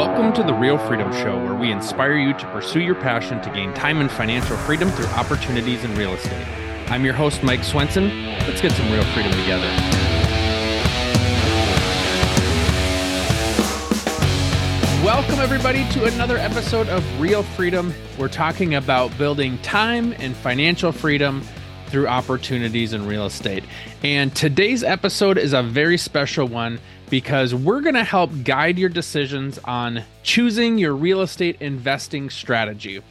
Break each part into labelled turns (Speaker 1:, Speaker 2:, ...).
Speaker 1: Welcome to the Real Freedom Show, where we inspire you to pursue your passion to gain time and financial freedom through opportunities in real estate. I'm your host, Mike Swenson. Let's get some real freedom together. Welcome, everybody, to another episode of Real Freedom. We're talking about building time and financial freedom through opportunities in real estate. And today's episode is a very special one because we're going to help guide your decisions on choosing your real estate investing strategy.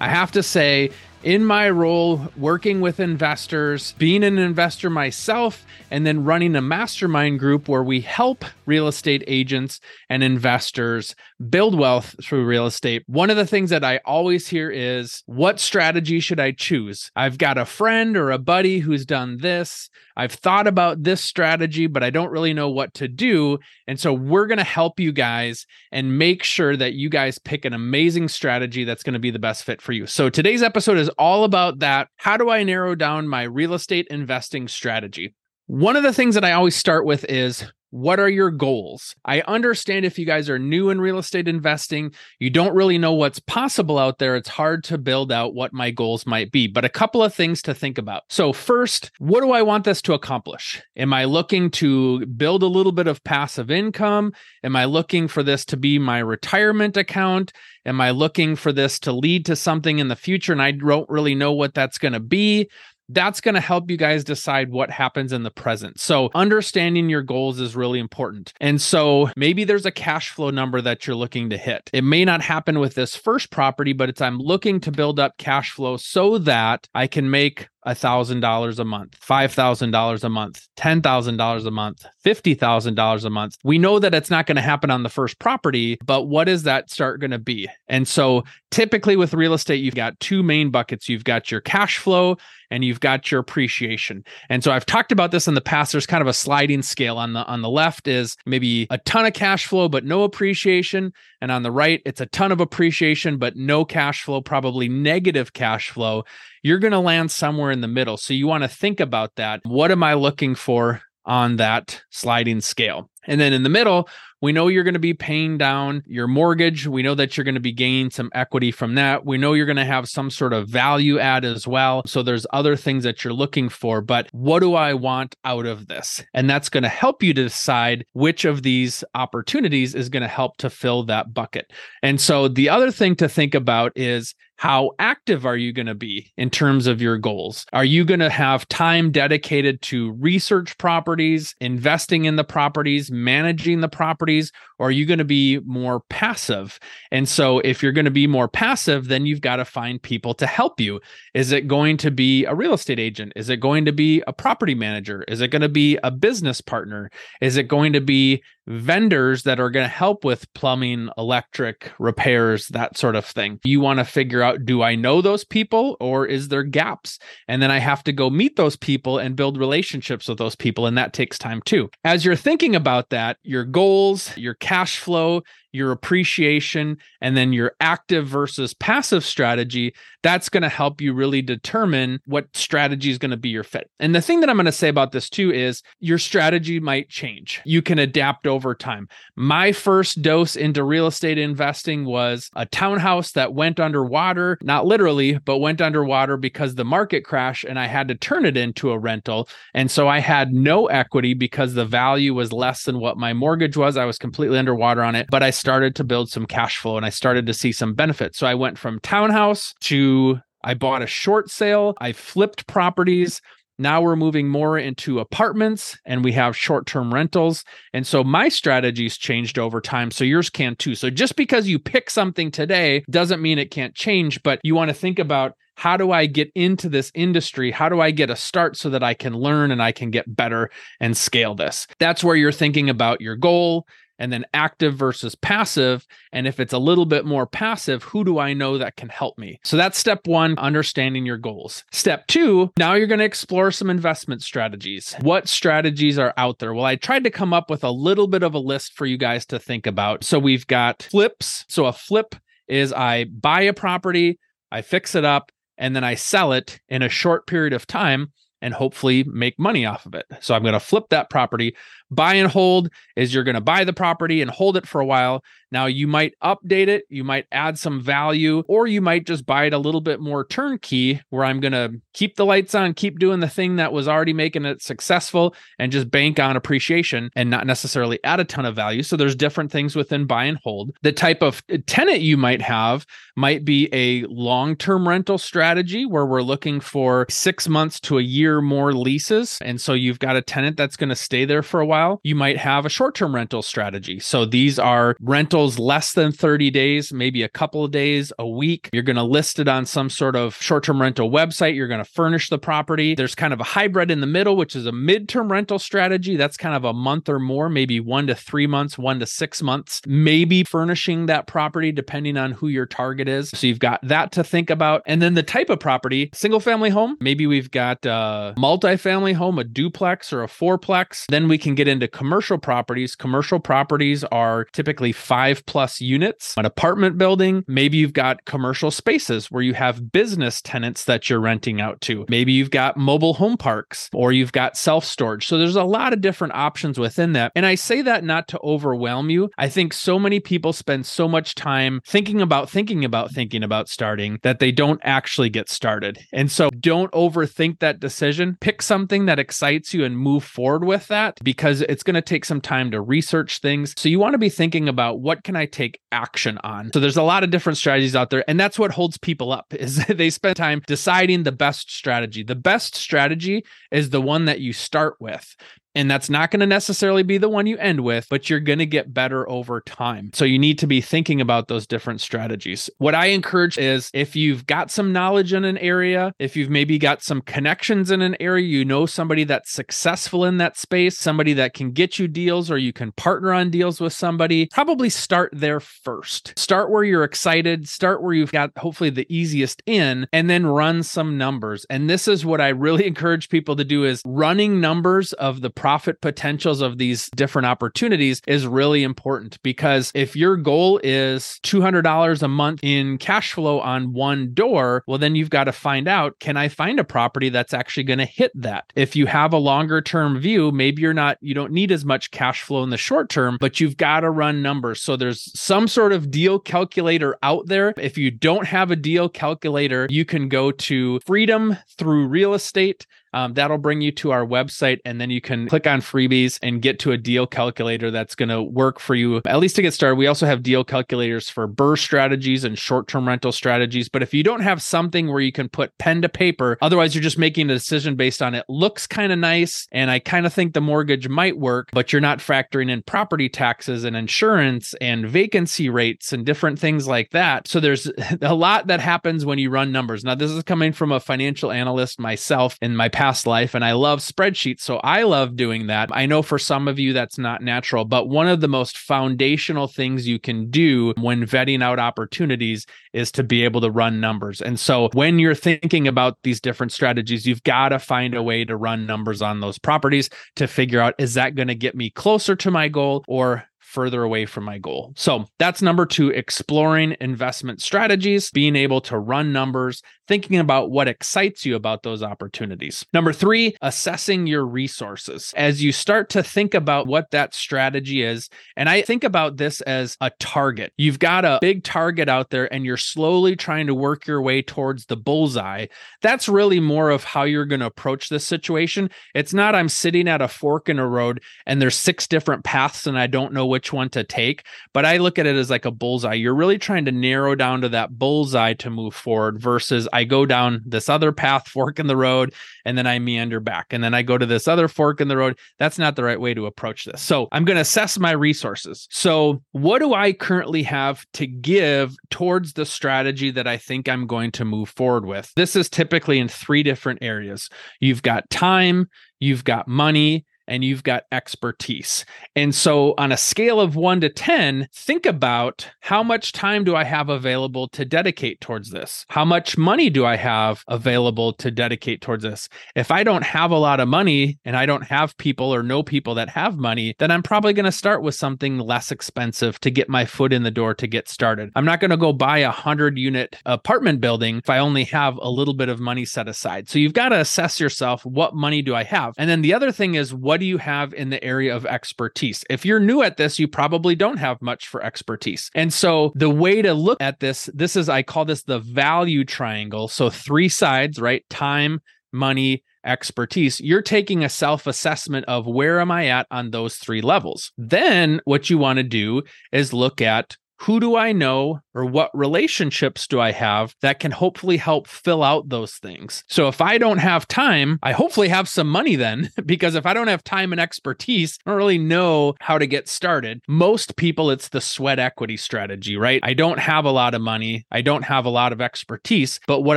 Speaker 1: I have to say, in my role working with investors, being an investor myself, and then running a mastermind group where we help real estate agents and investors build wealth through real estate. One of the things that I always hear is what strategy should I choose? I've got a friend or a buddy who's done this. I've thought about this strategy, but I don't really know what to do. And so we're going to help you guys and make sure that you guys pick an amazing strategy that's going to be the best fit for you. So today's episode is all about that. How do I narrow down my real estate investing strategy? One of the things that I always start with is what are your goals? I understand if you guys are new in real estate investing, you don't really know what's possible out there. It's hard to build out what my goals might be, but a couple of things to think about. So, first, what do I want this to accomplish? Am I looking to build a little bit of passive income? Am I looking for this to be my retirement account? Am I looking for this to lead to something in the future and I don't really know what that's going to be? That's going to help you guys decide what happens in the present. So, understanding your goals is really important. And so, maybe there's a cash flow number that you're looking to hit. It may not happen with this first property, but it's I'm looking to build up cash flow so that I can make $1,000 a month, $5,000 a month, $10,000 a month, $50,000 a month. We know that it's not going to happen on the first property, but what is that start going to be? And so typically with real estate, you've got two main buckets. You've got your cash flow and you've got your appreciation. And so I've talked about this in the past. There's kind of a sliding scale on the on the left is maybe a ton of cash flow but no appreciation, and on the right it's a ton of appreciation but no cash flow, probably negative cash flow you're going to land somewhere in the middle. So you want to think about that. What am I looking for on that sliding scale? And then in the middle, we know you're going to be paying down your mortgage. We know that you're going to be gaining some equity from that. We know you're going to have some sort of value add as well. So there's other things that you're looking for, but what do I want out of this? And that's going to help you to decide which of these opportunities is going to help to fill that bucket. And so the other thing to think about is how active are you going to be in terms of your goals? Are you going to have time dedicated to research properties, investing in the properties, managing the properties, or are you going to be more passive? And so, if you're going to be more passive, then you've got to find people to help you. Is it going to be a real estate agent? Is it going to be a property manager? Is it going to be a business partner? Is it going to be vendors that are going to help with plumbing, electric repairs, that sort of thing. You want to figure out do I know those people or is there gaps? And then I have to go meet those people and build relationships with those people. And that takes time too. As you're thinking about that, your goals, your cash flow, your appreciation, and then your active versus passive strategy, that's going to help you really determine what strategy is going to be your fit. And the thing that I'm going to say about this too is your strategy might change. You can adapt over time. My first dose into real estate investing was a townhouse that went underwater, not literally, but went underwater because the market crashed and I had to turn it into a rental. And so I had no equity because the value was less than what my mortgage was. I was completely underwater on it, but I started to build some cash flow and I started to see some benefits. So I went from townhouse to I bought a short sale, I flipped properties. Now we're moving more into apartments and we have short term rentals. And so my strategies changed over time. So yours can too. So just because you pick something today doesn't mean it can't change, but you want to think about how do I get into this industry? How do I get a start so that I can learn and I can get better and scale this? That's where you're thinking about your goal and then active versus passive. And if it's a little bit more passive, who do I know that can help me? So that's step one, understanding your goals. Step two, now you're going to explore some investment strategies. What strategies are out there? Well, I tried to come up with a little bit of a list for you guys to think about. So we've got flips. So a flip is I buy a property, I fix it up, and then I sell it in a short period of time and hopefully make money off of it. So I'm going to flip that property. Buy and hold is you're going to buy the property and hold it for a while. Now you might update it, you might add some value, or you might just buy it a little bit more turnkey where I'm going to keep the lights on, keep doing the thing that was already making it successful and just bank on appreciation and not necessarily add a ton of value. So there's different things within buy and hold. The type of tenant you might have might be a long-term rental strategy where we're looking for 6 months to a year more leases and so you've got a tenant that's going to stay there for a while. You might have a short-term rental strategy. So these are rentals less than 30 days, maybe a couple of days, a week. You're going to list it on some sort of short term rental website. You're going to furnish the property. There's kind of a hybrid in the middle, which is a midterm rental strategy. That's kind of a month or more, maybe one to three months, one to six months, maybe furnishing that property depending on who your target is. So you've got that to think about. And then the type of property, single family home, maybe we've got uh, a multi-family home, a duplex or a fourplex. Then we can get into commercial properties. Commercial properties are typically five plus units, an apartment building. Maybe you've got commercial spaces where you have business tenants that you're renting out to. Maybe you've got mobile home parks or you've got self storage. So there's a lot of different options within that. And I say that not to overwhelm you. I think so many people spend so much time thinking about, thinking about, thinking about starting that they don't actually get started. And so don't overthink that decision. Pick something that excites you and move forward with that because it's going to take some time to research things. So you want to be thinking about what can I take action on? So there's a lot of different strategies out there and that's what holds people up is they spend time deciding the best strategy. The best strategy is the one that you start with and that's not going to necessarily be the one you end with, but you're going to get better over time. So you need to be thinking about those different strategies. What I encourage is if you've got some knowledge in an area, if you've maybe got some connections in an area, you know somebody that's successful in that space, somebody that can get you deals or you can partner on deals with somebody, probably start there first. Start where you're excited, start where you've got hopefully the easiest in and then run some numbers. And this is what I really encourage people to do is running numbers of the profit potentials of these different opportunities is really important because if your goal is $200 a month in cash flow on one door, well, then you've got to find out can I find a property that's actually going to hit that? If you have a longer term view, maybe you're not, you don't need as much cash flow in the short term, but you've got to run numbers. So there's some sort of deal calculator out there. If you don't have a deal calculator, you can go to freedom through real estate um, that'll bring you to our website, and then you can click on freebies and get to a deal calculator that's going to work for you, at least to get started. We also have deal calculators for BRRRR strategies and short term rental strategies. But if you don't have something where you can put pen to paper, otherwise you're just making a decision based on it looks kind of nice. And I kind of think the mortgage might work, but you're not factoring in property taxes and insurance and vacancy rates and different things like that. So there's a lot that happens when you run numbers. Now, this is coming from a financial analyst myself in my past life and I love spreadsheets. So I love doing that. I know for some of you that's not natural, but one of the most foundational things you can do when vetting out opportunities is to be able to run numbers. And so when you're thinking about these different strategies, you've got to find a way to run numbers on those properties to figure out is that going to get me closer to my goal or further away from my goal. So that's number two, exploring investment strategies, being able to run numbers, thinking about what excites you about those opportunities. Number three, assessing your resources. As you start to think about what that strategy is, and I think about this as a target. You've got a big target out there and you're slowly trying to work your way towards the bullseye. That's really more of how you're going to approach this situation. It's not I'm sitting at a fork in a road and there's six different paths and I don't know which one to take, but I look at it as like a bullseye. You're really trying to narrow down to that bullseye to move forward versus I go down this other path, fork in the road, and then I meander back. And then I go to this other fork in the road. That's not the right way to approach this. So I'm going to assess my resources. So, what do I currently have to give towards the strategy that I think I'm going to move forward with? This is typically in three different areas. You've got time, you've got money, and you've got expertise. And so, on a scale of one to 10, think about how much time do I have available to dedicate towards this? How much money do I have available to dedicate towards this? If I don't have a lot of money and I don't have people or know people that have money, then I'm probably going to start with something less expensive to get my foot in the door to get started. I'm not going to go buy a 100 unit apartment building if I only have a little bit of money set aside. So, you've got to assess yourself what money do I have? And then the other thing is, what do you have in the area of expertise? If you're new at this, you probably don't have much for expertise. And so the way to look at this, this is, I call this the value triangle. So three sides, right? Time, money, expertise, you're taking a self assessment of where am I at on those three levels. Then what you want to do is look at who do I know or what relationships do I have that can hopefully help fill out those things? So if I don't have time, I hopefully have some money then, because if I don't have time and expertise, I don't really know how to get started. Most people, it's the sweat equity strategy, right? I don't have a lot of money, I don't have a lot of expertise, but what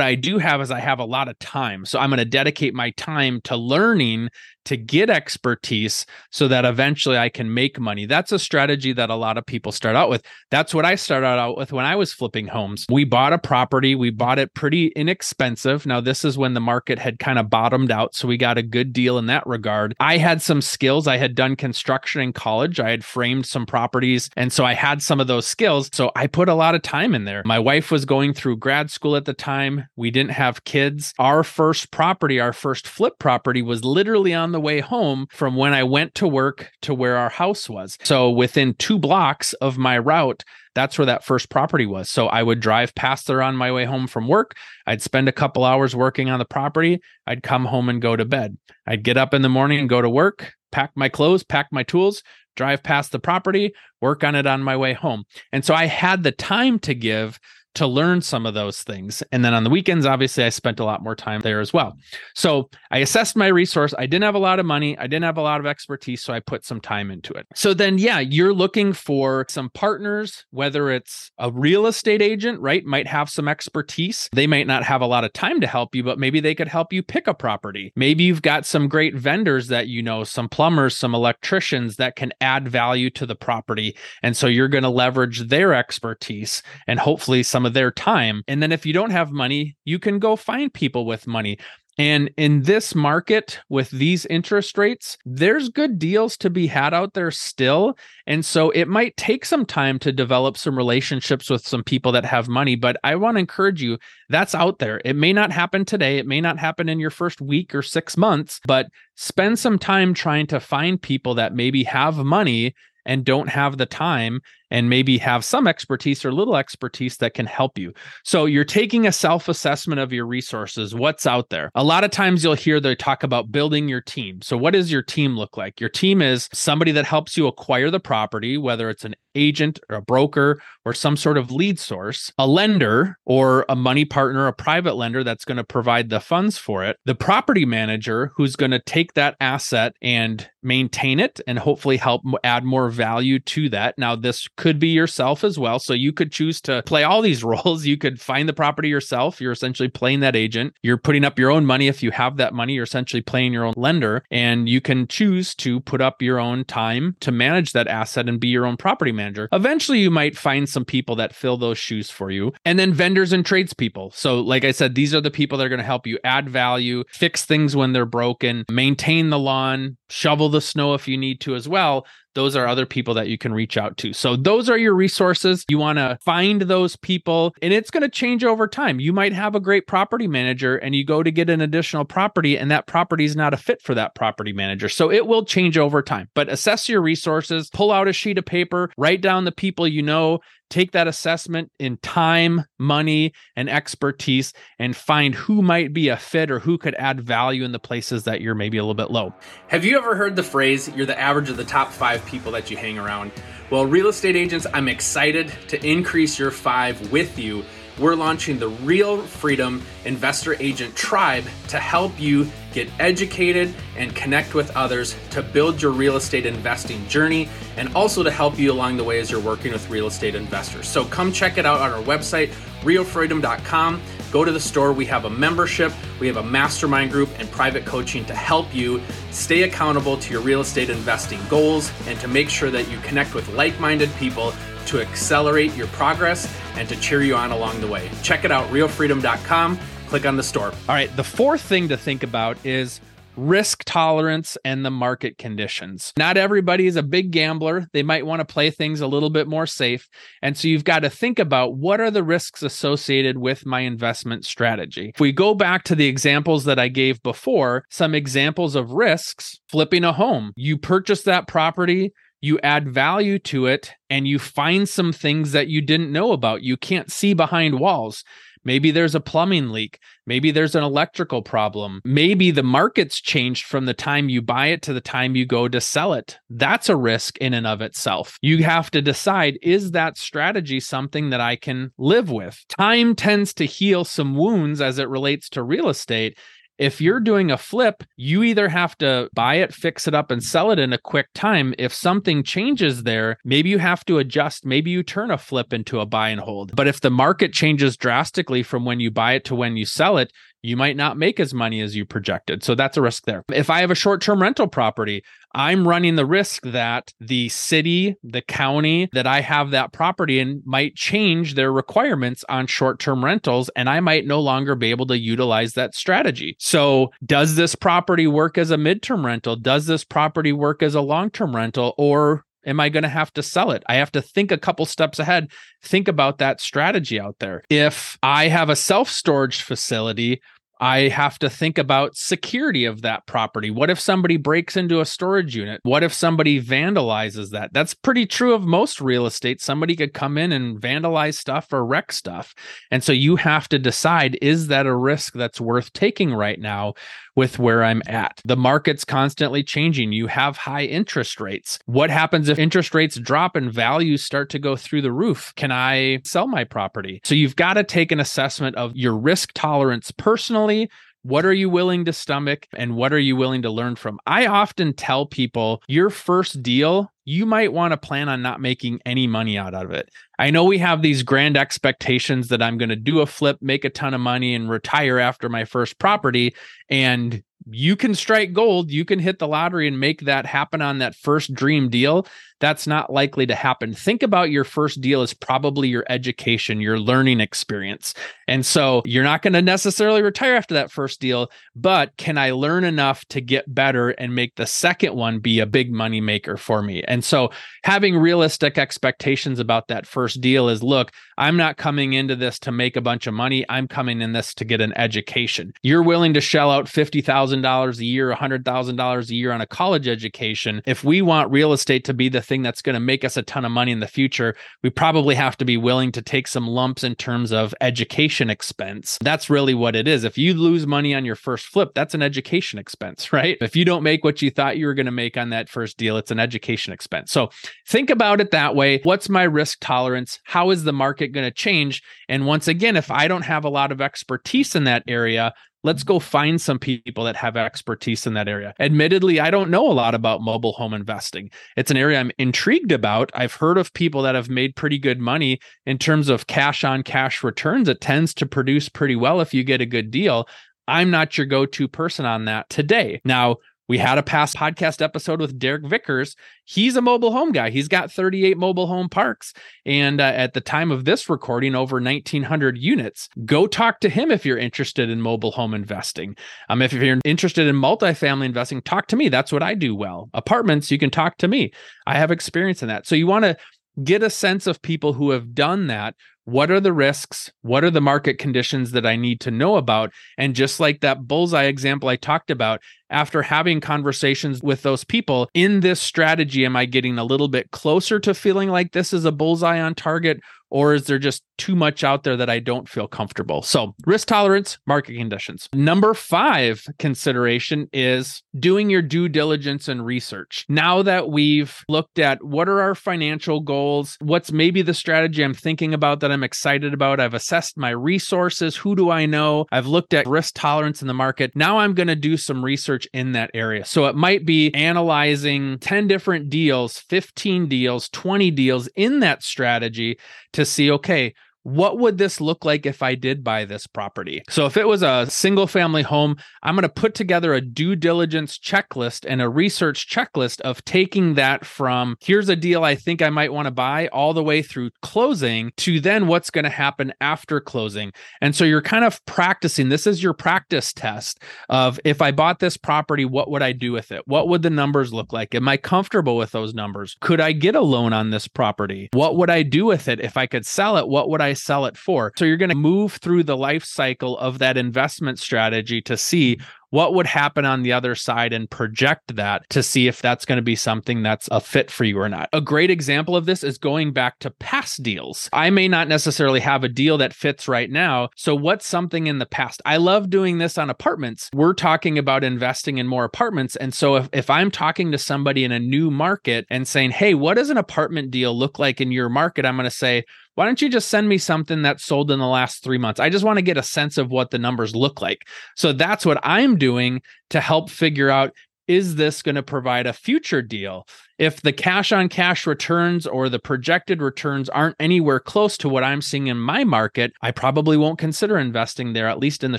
Speaker 1: I do have is I have a lot of time. So I'm going to dedicate my time to learning to get expertise so that eventually I can make money. That's a strategy that a lot of people start out with. That's what I started out with when I was flipping homes. We bought a property, we bought it pretty inexpensive. Now, this is when the market had kind of bottomed out. So we got a good deal in that regard. I had some skills. I had done construction in college, I had framed some properties. And so I had some of those skills. So I put a lot of time in there. My wife was going through grad school at the time. We didn't have kids. Our first property, our first flip property was literally on the way home from when I went to work to where our house was. So within two blocks of my route, that's where that first property was. So I would drive past there on my way home from work. I'd spend a couple hours working on the property. I'd come home and go to bed. I'd get up in the morning and go to work, pack my clothes, pack my tools, drive past the property, work on it on my way home. And so I had the time to give to learn some of those things. And then on the weekends, obviously, I spent a lot more time there as well. So I assessed my resource. I didn't have a lot of money, I didn't have a lot of expertise. So I put some time into it. So then, yeah, you're looking for some partners, whether it's a real estate agent, right? Might have some expertise. They might not have a lot of time to help you, but maybe they could help you pick a property. Maybe you've got some great vendors that you know, some plumbers, some electricians that can add value to the property. And so you're going to leverage their expertise and hopefully some some of their time. And then if you don't have money, you can go find people with money. And in this market with these interest rates, there's good deals to be had out there still. And so it might take some time to develop some relationships with some people that have money. But I want to encourage you that's out there. It may not happen today, it may not happen in your first week or six months, but spend some time trying to find people that maybe have money and don't have the time and maybe have some expertise or little expertise that can help you. So you're taking a self assessment of your resources, what's out there. A lot of times you'll hear they talk about building your team. So, what does your team look like? Your team is somebody that helps you acquire the property, whether it's an agent or a broker or some sort of lead source, a lender or a money partner, a private lender that's going to provide the funds for it, the property manager who's going to take that asset and maintain it and hopefully help add more value to that. Now, this could be yourself as well. So you could choose to play all these roles. You could find the property yourself. You're essentially playing that agent. You're putting up your own money. If you have that money, you're essentially playing your own lender. And you can choose to put up your own time to manage that asset and be your own property manager. Eventually, you might find some people that fill those shoes for you. And then vendors and tradespeople. So, like I said, these are the people that are going to help you add value, fix things when they're broken, maintain the lawn, shovel the snow if you need to as well those are other people that you can reach out to. So those are your resources. You want to find those people and it's going to change over time. You might have a great property manager and you go to get an additional property and that property is not a fit for that property manager. So it will change over time. But assess your resources, pull out a sheet of paper, write down the people you know, take that assessment in time, money, and expertise and find who might be a fit or who could add value in the places that you're maybe a little bit low. Have you ever heard the phrase, you're the average of the top five people that you hang around? Well, real estate agents, I'm excited to increase your five with you we're launching the Real Freedom Investor Agent Tribe to help you get educated and connect with others to build your real estate investing journey and also to help you along the way as you're working with real estate investors. So come check it out on our website, relfreedom.com. Go to the store. We have a membership, we have a mastermind group, and private coaching to help you stay accountable to your real estate investing goals and to make sure that you connect with like minded people to accelerate your progress and to cheer you on along the way. Check it out, relfreedom.com. Click on the store. All right. The fourth thing to think about is risk tolerance and the market conditions. Not everybody is a big gambler. They might want to play things a little bit more safe. And so you've got to think about what are the risks associated with my investment strategy. If we go back to the examples that I gave before, some examples of risks flipping a home. You purchase that property, you add value to it and you find some things that you didn't know about. You can't see behind walls. Maybe there's a plumbing leak. Maybe there's an electrical problem. Maybe the market's changed from the time you buy it to the time you go to sell it. That's a risk in and of itself. You have to decide is that strategy something that I can live with? Time tends to heal some wounds as it relates to real estate. If you're doing a flip, you either have to buy it, fix it up, and sell it in a quick time. If something changes there, maybe you have to adjust. Maybe you turn a flip into a buy and hold. But if the market changes drastically from when you buy it to when you sell it, you might not make as money as you projected. So that's a risk there. If I have a short term rental property, I'm running the risk that the city, the county that I have that property in might change their requirements on short term rentals, and I might no longer be able to utilize that strategy. So, does this property work as a midterm rental? Does this property work as a long term rental? Or am I going to have to sell it? I have to think a couple steps ahead, think about that strategy out there. If I have a self storage facility, I have to think about security of that property. What if somebody breaks into a storage unit? What if somebody vandalizes that? That's pretty true of most real estate. Somebody could come in and vandalize stuff or wreck stuff. And so you have to decide is that a risk that's worth taking right now with where I'm at. The market's constantly changing. You have high interest rates. What happens if interest rates drop and values start to go through the roof? Can I sell my property? So you've got to take an assessment of your risk tolerance personally. What are you willing to stomach and what are you willing to learn from? I often tell people your first deal you might want to plan on not making any money out of it. I know we have these grand expectations that I'm going to do a flip, make a ton of money, and retire after my first property. And you can strike gold, you can hit the lottery and make that happen on that first dream deal. That's not likely to happen. Think about your first deal as probably your education, your learning experience. And so you're not going to necessarily retire after that first deal, but can I learn enough to get better and make the second one be a big money maker for me? And so having realistic expectations about that first deal is look, I'm not coming into this to make a bunch of money. I'm coming in this to get an education. You're willing to shell out $50,000 a year, $100,000 a year on a college education. If we want real estate to be the thing that's going to make us a ton of money in the future, we probably have to be willing to take some lumps in terms of education expense. That's really what it is. If you lose money on your first flip, that's an education expense, right? If you don't make what you thought you were going to make on that first deal, it's an education expense. So think about it that way. What's my risk tolerance? How is the market going to change? And once again, if I don't have a lot of expertise in that area, let's go find some people that have expertise in that area. Admittedly, I don't know a lot about mobile home investing. It's an area I'm intrigued about. I've heard of people that have made pretty good money in terms of cash on cash returns. It tends to produce pretty well if you get a good deal. I'm not your go to person on that today. Now, we had a past podcast episode with Derek Vickers. He's a mobile home guy. He's got 38 mobile home parks. And uh, at the time of this recording, over 1,900 units. Go talk to him if you're interested in mobile home investing. Um, if you're interested in multifamily investing, talk to me. That's what I do well. Apartments, you can talk to me. I have experience in that. So you want to get a sense of people who have done that what are the risks what are the market conditions that i need to know about and just like that bullseye example i talked about after having conversations with those people in this strategy, am I getting a little bit closer to feeling like this is a bullseye on target? Or is there just too much out there that I don't feel comfortable? So, risk tolerance, market conditions. Number five consideration is doing your due diligence and research. Now that we've looked at what are our financial goals, what's maybe the strategy I'm thinking about that I'm excited about, I've assessed my resources, who do I know, I've looked at risk tolerance in the market. Now I'm going to do some research in that area. So, it might be analyzing 10 different deals, 15 deals, 20 deals in that strategy to see, okay, what would this look like if I did buy this property? So, if it was a single family home, I'm going to put together a due diligence checklist and a research checklist of taking that from here's a deal I think I might want to buy all the way through closing to then what's going to happen after closing. And so, you're kind of practicing. This is your practice test of if I bought this property, what would I do with it? What would the numbers look like? Am I comfortable with those numbers? Could I get a loan on this property? What would I do with it? If I could sell it, what would I sell it for? So you're going to move through the life cycle of that investment strategy to see what would happen on the other side and project that to see if that's going to be something that's a fit for you or not. A great example of this is going back to past deals. I may not necessarily have a deal that fits right now. So, what's something in the past? I love doing this on apartments. We're talking about investing in more apartments. And so, if, if I'm talking to somebody in a new market and saying, hey, what does an apartment deal look like in your market? I'm going to say, why don't you just send me something that's sold in the last three months? I just want to get a sense of what the numbers look like. So that's what I'm doing to help figure out is this going to provide a future deal? If the cash on cash returns or the projected returns aren't anywhere close to what I'm seeing in my market, I probably won't consider investing there, at least in the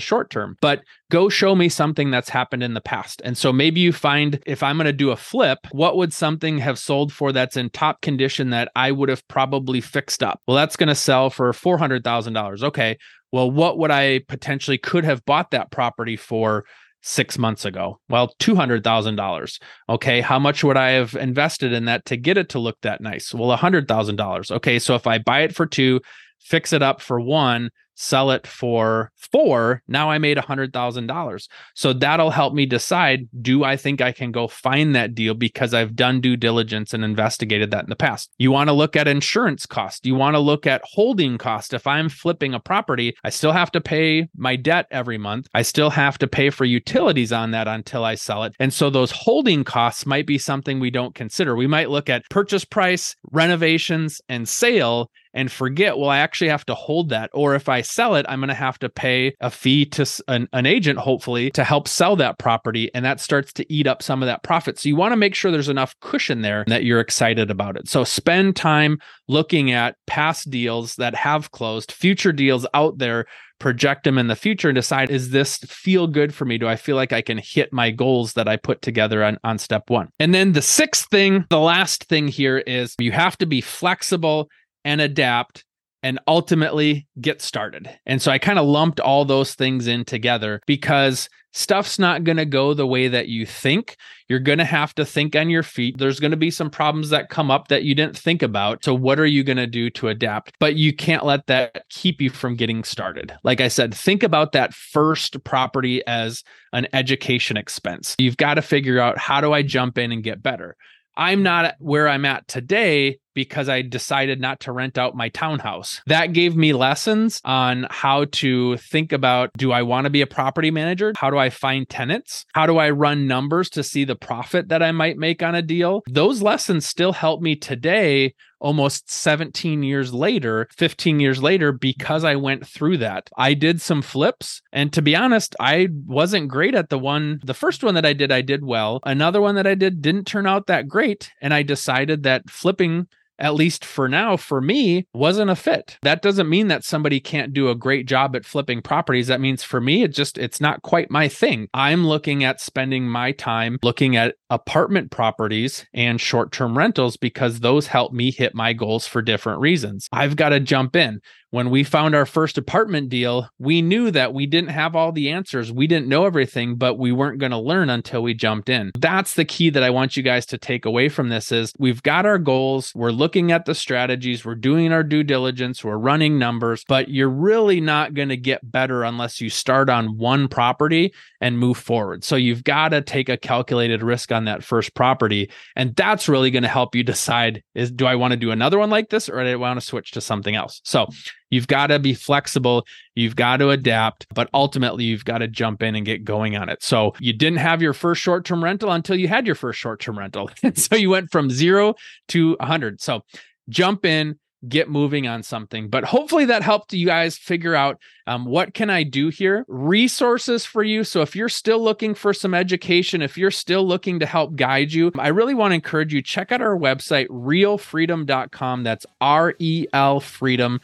Speaker 1: short term. But go show me something that's happened in the past. And so maybe you find if I'm going to do a flip, what would something have sold for that's in top condition that I would have probably fixed up? Well, that's going to sell for $400,000. Okay. Well, what would I potentially could have bought that property for? Six months ago? Well, $200,000. Okay. How much would I have invested in that to get it to look that nice? Well, $100,000. Okay. So if I buy it for two, fix it up for one, sell it for four, now I made a hundred thousand dollars. So that'll help me decide, do I think I can go find that deal because I've done due diligence and investigated that in the past? You want to look at insurance cost. You want to look at holding cost. If I'm flipping a property, I still have to pay my debt every month. I still have to pay for utilities on that until I sell it. And so those holding costs might be something we don't consider. We might look at purchase price, renovations, and sale and forget, well, I actually have to hold that. Or if I sell it, I'm going to have to pay a fee to an, an agent, hopefully, to help sell that property. And that starts to eat up some of that profit. So you want to make sure there's enough cushion there that you're excited about it. So spend time looking at past deals that have closed, future deals out there project them in the future and decide is this feel good for me do i feel like i can hit my goals that i put together on, on step one and then the sixth thing the last thing here is you have to be flexible and adapt and ultimately get started. And so I kind of lumped all those things in together because stuff's not going to go the way that you think. You're going to have to think on your feet. There's going to be some problems that come up that you didn't think about. So, what are you going to do to adapt? But you can't let that keep you from getting started. Like I said, think about that first property as an education expense. You've got to figure out how do I jump in and get better? I'm not where I'm at today because I decided not to rent out my townhouse. That gave me lessons on how to think about do I want to be a property manager? How do I find tenants? How do I run numbers to see the profit that I might make on a deal? Those lessons still help me today almost 17 years later, 15 years later, because I went through that. I did some flips. And to be honest, I wasn't great at the one. The first one that I did, I did well. Another one that I did didn't turn out that great. And I decided that flipping at least for now, for me, wasn't a fit. That doesn't mean that somebody can't do a great job at flipping properties. That means for me, it just, it's not quite my thing. I'm looking at spending my time looking at apartment properties and short term rentals because those help me hit my goals for different reasons. I've got to jump in when we found our first apartment deal, we knew that we didn't have all the answers. We didn't know everything, but we weren't going to learn until we jumped in. That's the key that I want you guys to take away from this is we've got our goals, we're looking at the strategies, we're doing our due diligence, we're running numbers, but you're really not going to get better unless you start on one property and move forward. So you've got to take a calculated risk on that first property, and that's really going to help you decide is do I want to do another one like this or do I want to switch to something else? So You've got to be flexible. You've got to adapt, but ultimately you've got to jump in and get going on it. So you didn't have your first short term rental until you had your first short term rental. So you went from zero to 100. So jump in, get moving on something but hopefully that helped you guys figure out um, what can i do here resources for you so if you're still looking for some education if you're still looking to help guide you i really want to encourage you check out our website relfreedom.com that's r-e-l freedom.com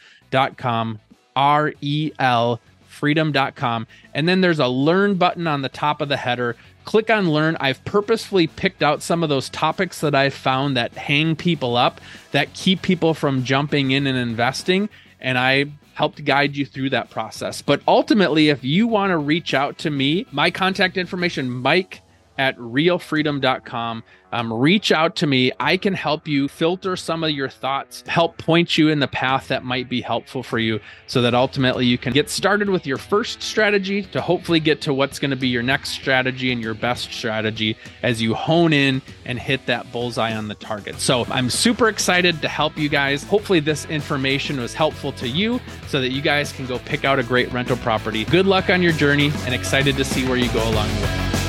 Speaker 1: r-e-l freedom.com and then there's a learn button on the top of the header click on learn. I've purposefully picked out some of those topics that I've found that hang people up, that keep people from jumping in and investing. And I helped guide you through that process. But ultimately, if you want to reach out to me, my contact information, Mike at relfreedom.com. Um, reach out to me. I can help you filter some of your thoughts, help point you in the path that might be helpful for you so that ultimately you can get started with your first strategy to hopefully get to what's going to be your next strategy and your best strategy as you hone in and hit that bullseye on the target. So I'm super excited to help you guys. Hopefully, this information was helpful to you so that you guys can go pick out a great rental property. Good luck on your journey and excited to see where you go along the way.